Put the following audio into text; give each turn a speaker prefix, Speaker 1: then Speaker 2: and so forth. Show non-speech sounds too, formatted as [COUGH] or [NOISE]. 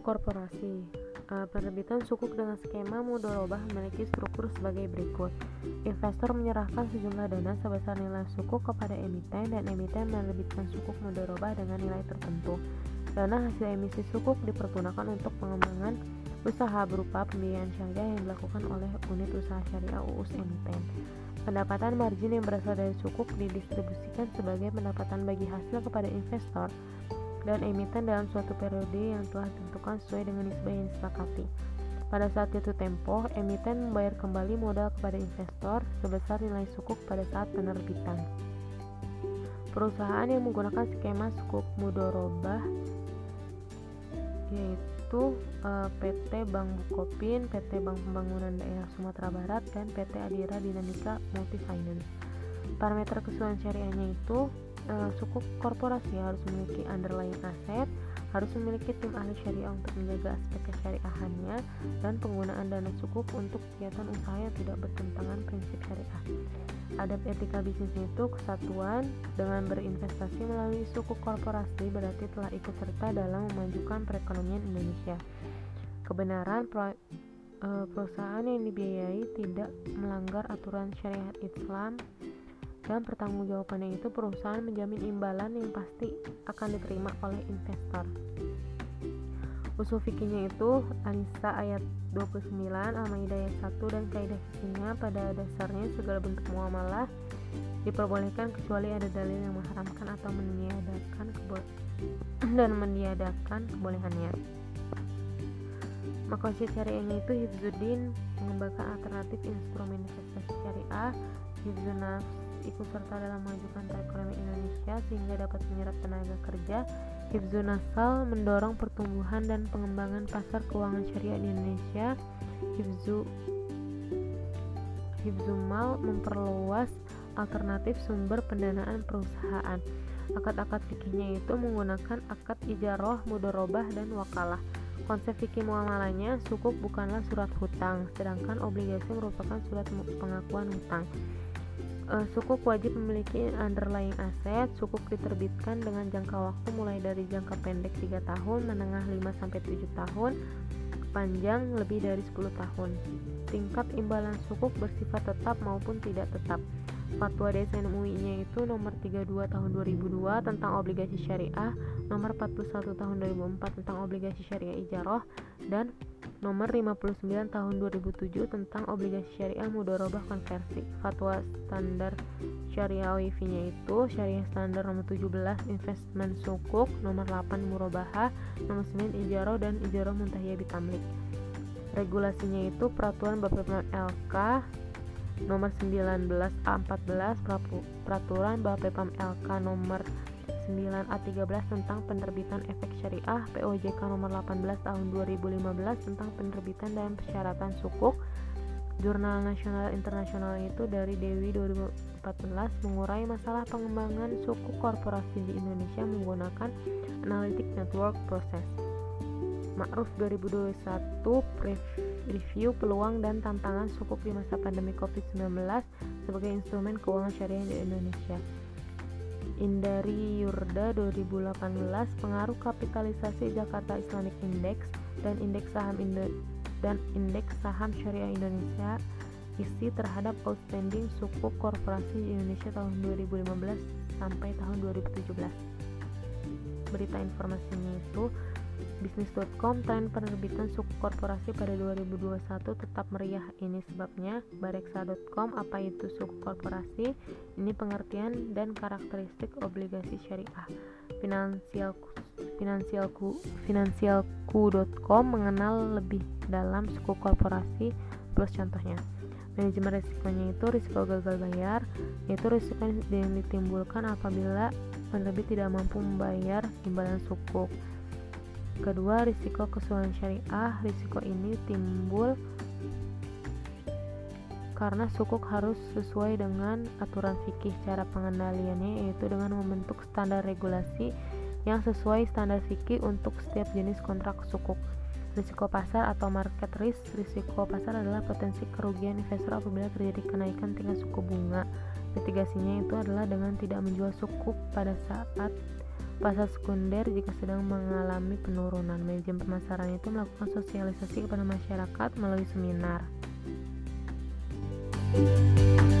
Speaker 1: Korporasi. Uh, Penerbitan sukuk dengan skema mudorobah memiliki struktur sebagai berikut. Investor menyerahkan sejumlah dana sebesar nilai sukuk kepada emiten dan emiten menerbitkan sukuk mudorobah dengan nilai tertentu. Dana hasil emisi sukuk dipergunakan untuk pengembangan usaha berupa pembiayaan syariah yang dilakukan oleh unit usaha syariah UUS emiten. Pendapatan margin yang berasal dari sukuk didistribusikan sebagai pendapatan bagi hasil kepada investor dan emiten dalam suatu periode yang telah ditentukan sesuai dengan nisbah yang disepakati. Pada saat jatuh tempo, emiten membayar kembali modal kepada investor sebesar nilai sukuk pada saat penerbitan. Perusahaan yang menggunakan skema sukuk mudorobah yaitu uh, eh, PT Bank Bukopin, PT Bank Pembangunan Daerah Sumatera Barat, dan PT Adira Dinamika Multifinance. Parameter keseluruhan syariahnya itu uh, sukuk korporasi harus memiliki underlying aset, harus memiliki tim ahli syariah untuk menjaga aspek kesyariahannya dan penggunaan dana sukuk untuk kegiatan usaha yang tidak bertentangan prinsip syariah. Adab etika bisnis itu kesatuan dengan berinvestasi melalui sukuk korporasi berarti telah ikut serta dalam memajukan perekonomian Indonesia. Kebenaran pro, e, perusahaan yang dibiayai tidak melanggar aturan syariat Islam dan pertanggungjawabannya itu perusahaan menjamin imbalan yang pasti akan diterima oleh investor. Usul fikihnya itu Anisa ayat 29, Al-Maidah ayat 1 dan kaidah fikihnya pada dasarnya segala bentuk muamalah diperbolehkan kecuali ada dalil yang mengharamkan atau meniadakan [CLEARS THROAT] dan meniadakan kebolehannya. Maka syariahnya itu Hifzuddin mengembangkan alternatif instrumen investasi syariah Hifzun ikut serta dalam memajukan perekonomian Indonesia sehingga dapat menyerap tenaga kerja. Hifzun Nasal mendorong pertumbuhan dan pengembangan pasar keuangan syariah di Indonesia. Hifzu Hifzumal memperluas alternatif sumber pendanaan perusahaan. Akad-akad fikihnya itu menggunakan akad ijaroh, mudorobah, dan wakalah. Konsep fikih muamalahnya, sukuk bukanlah surat hutang, sedangkan obligasi merupakan surat pengakuan hutang uh, sukuk wajib memiliki underlying aset. Sukuk diterbitkan dengan jangka waktu mulai dari jangka pendek 3 tahun, menengah 5 sampai 7 tahun, panjang lebih dari 10 tahun. Tingkat imbalan sukuk bersifat tetap maupun tidak tetap. Fatwa Desain MUI-nya itu nomor 32 tahun 2002 tentang obligasi syariah, nomor 41 tahun 2004 tentang obligasi syariah ijaroh, dan nomor 59 tahun 2007 tentang obligasi syariah mudorobah konversi. Fatwa standar syariah WIFI-nya itu syariah standar nomor 17 investment sukuk, nomor 8 murobaha, nomor 9 ijaro dan ijaro muntahiyah bitamlik. Regulasinya itu peraturan Bapepam LK nomor 19A14 peraturan Bapepam LK nomor 9A13 tentang penerbitan efek syariah POJK nomor 18 tahun 2015 tentang penerbitan dan persyaratan sukuk Jurnal Nasional Internasional itu dari Dewi 2014 mengurai masalah pengembangan suku korporasi di Indonesia menggunakan Analytic Network Process. Ma'ruf 2021 review peluang dan tantangan sukuk di masa pandemi COVID-19 sebagai instrumen keuangan syariah di Indonesia. Indari Yurda 2018 pengaruh kapitalisasi Jakarta Islamic Index dan indeks saham Indo dan indeks saham syariah Indonesia isi terhadap outstanding sukuk korporasi di Indonesia tahun 2015 sampai tahun 2017. Berita informasinya itu Bisnis.com tren penerbitan suku korporasi pada 2021 tetap meriah. Ini sebabnya Bareksa.com apa itu suku korporasi? Ini pengertian dan karakteristik obligasi syariah. Finansial Finansialku Finansialku.com mengenal lebih dalam suku korporasi plus contohnya. Manajemen risikonya itu risiko gagal bayar, yaitu risiko yang ditimbulkan apabila penerbit tidak mampu membayar imbalan sukuk Kedua, risiko keseluruhan syariah. Risiko ini timbul karena sukuk harus sesuai dengan aturan fikih. Cara pengendaliannya yaitu dengan membentuk standar regulasi yang sesuai standar fikih untuk setiap jenis kontrak sukuk. Risiko pasar atau market risk Risiko pasar adalah potensi kerugian investor apabila terjadi kenaikan tingkat suku bunga. Mitigasinya itu adalah dengan tidak menjual sukuk pada saat pasar sekunder jika sedang mengalami penurunan. Manajemen pemasaran itu melakukan sosialisasi kepada masyarakat melalui seminar. Thank you